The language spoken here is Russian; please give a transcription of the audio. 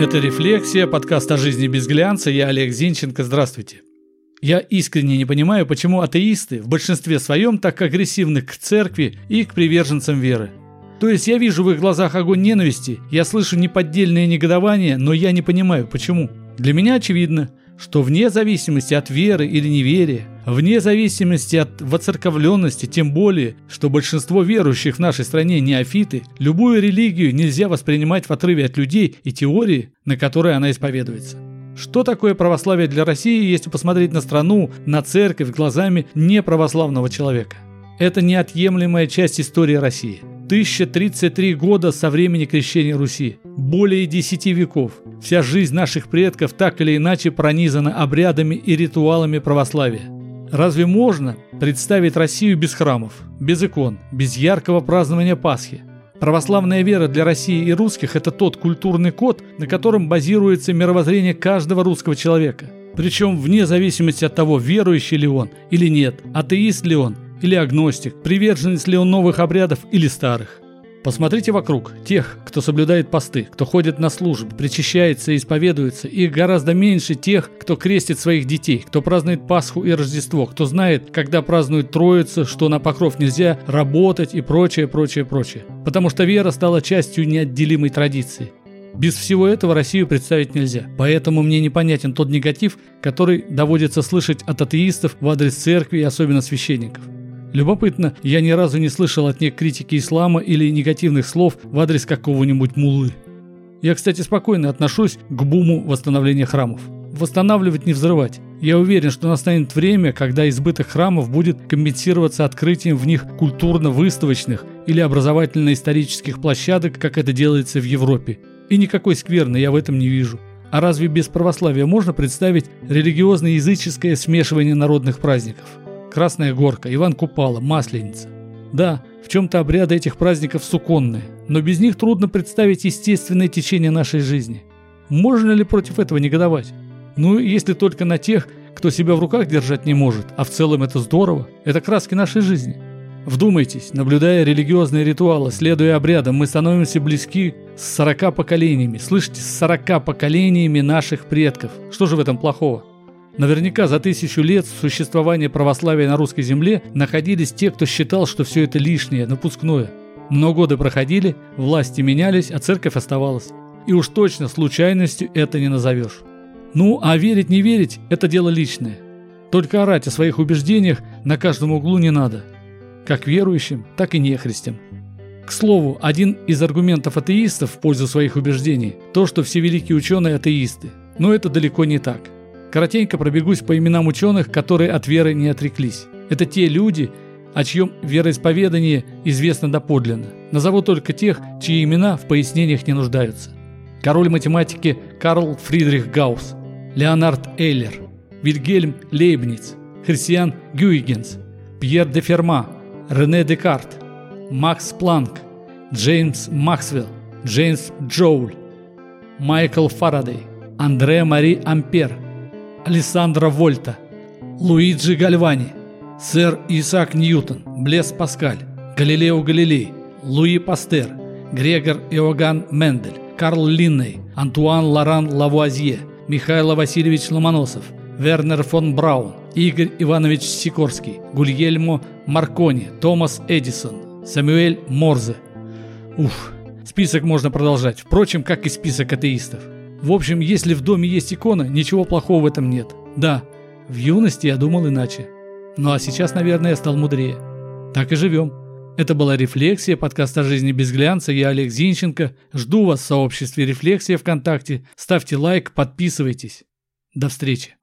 Это «Рефлексия», подкаст о жизни без глянца. Я Олег Зинченко. Здравствуйте. Я искренне не понимаю, почему атеисты в большинстве своем так агрессивны к церкви и к приверженцам веры. То есть я вижу в их глазах огонь ненависти, я слышу неподдельное негодование, но я не понимаю, почему. Для меня очевидно, что вне зависимости от веры или неверия, вне зависимости от воцерковленности, тем более, что большинство верующих в нашей стране неофиты, любую религию нельзя воспринимать в отрыве от людей и теории, на которой она исповедуется. Что такое православие для России, если посмотреть на страну, на церковь глазами неправославного человека? Это неотъемлемая часть истории России. 1033 года со времени крещения Руси, более 10 веков. Вся жизнь наших предков так или иначе пронизана обрядами и ритуалами православия. Разве можно представить Россию без храмов, без икон, без яркого празднования Пасхи? Православная вера для России и русских – это тот культурный код, на котором базируется мировоззрение каждого русского человека. Причем вне зависимости от того, верующий ли он или нет, атеист ли он или агностик, приверженец ли он новых обрядов или старых. Посмотрите вокруг. Тех, кто соблюдает посты, кто ходит на службы, причащается и исповедуется, их гораздо меньше тех, кто крестит своих детей, кто празднует Пасху и Рождество, кто знает, когда празднует Троицу, что на покров нельзя работать и прочее, прочее, прочее. Потому что вера стала частью неотделимой традиции. Без всего этого Россию представить нельзя. Поэтому мне непонятен тот негатив, который доводится слышать от атеистов в адрес церкви и особенно священников. Любопытно, я ни разу не слышал от них критики ислама или негативных слов в адрес какого-нибудь мулы. Я, кстати, спокойно отношусь к буму восстановления храмов. Восстанавливать не взрывать. Я уверен, что настанет время, когда избыток храмов будет компенсироваться открытием в них культурно-выставочных или образовательно-исторических площадок, как это делается в Европе. И никакой скверны я в этом не вижу. А разве без православия можно представить религиозно-языческое смешивание народных праздников? Красная горка, Иван Купала, Масленица. Да, в чем-то обряды этих праздников суконные, но без них трудно представить естественное течение нашей жизни. Можно ли против этого негодовать? Ну, если только на тех, кто себя в руках держать не может, а в целом это здорово, это краски нашей жизни. Вдумайтесь, наблюдая религиозные ритуалы, следуя обрядам, мы становимся близки с 40 поколениями, слышите, с 40 поколениями наших предков. Что же в этом плохого? Наверняка за тысячу лет существования православия на русской земле находились те, кто считал, что все это лишнее, напускное. Но годы проходили, власти менялись, а церковь оставалась. И уж точно случайностью это не назовешь. Ну, а верить не верить – это дело личное. Только орать о своих убеждениях на каждом углу не надо. Как верующим, так и нехристям. К слову, один из аргументов атеистов в пользу своих убеждений – то, что все великие ученые – атеисты. Но это далеко не так – Коротенько пробегусь по именам ученых, которые от веры не отреклись. Это те люди, о чьем вероисповедании известно доподлинно. Назову только тех, чьи имена в пояснениях не нуждаются. Король математики Карл Фридрих Гаусс, Леонард Эйлер, Вильгельм Лейбниц, Христиан Гюйгенс, Пьер де Ферма, Рене Декарт, Макс Планк, Джеймс Максвелл, Джеймс Джоуль, Майкл Фарадей, Андре Мари Ампер – Алессандро Вольта, Луиджи Гальвани, сэр Исаак Ньютон, Блес Паскаль, Галилео Галилей, Луи Пастер, Грегор Иоганн Мендель, Карл Линней, Антуан Лоран Лавуазье, Михаил Васильевич Ломоносов, Вернер фон Браун, Игорь Иванович Сикорский, Гульельмо Маркони, Томас Эдисон, Самюэль Морзе. Уф, список можно продолжать, впрочем, как и список атеистов. В общем, если в доме есть икона, ничего плохого в этом нет. Да, в юности я думал иначе. Ну а сейчас, наверное, я стал мудрее. Так и живем. Это была «Рефлексия», подкаст о жизни без глянца. Я Олег Зинченко. Жду вас в сообществе «Рефлексия» ВКонтакте. Ставьте лайк, подписывайтесь. До встречи.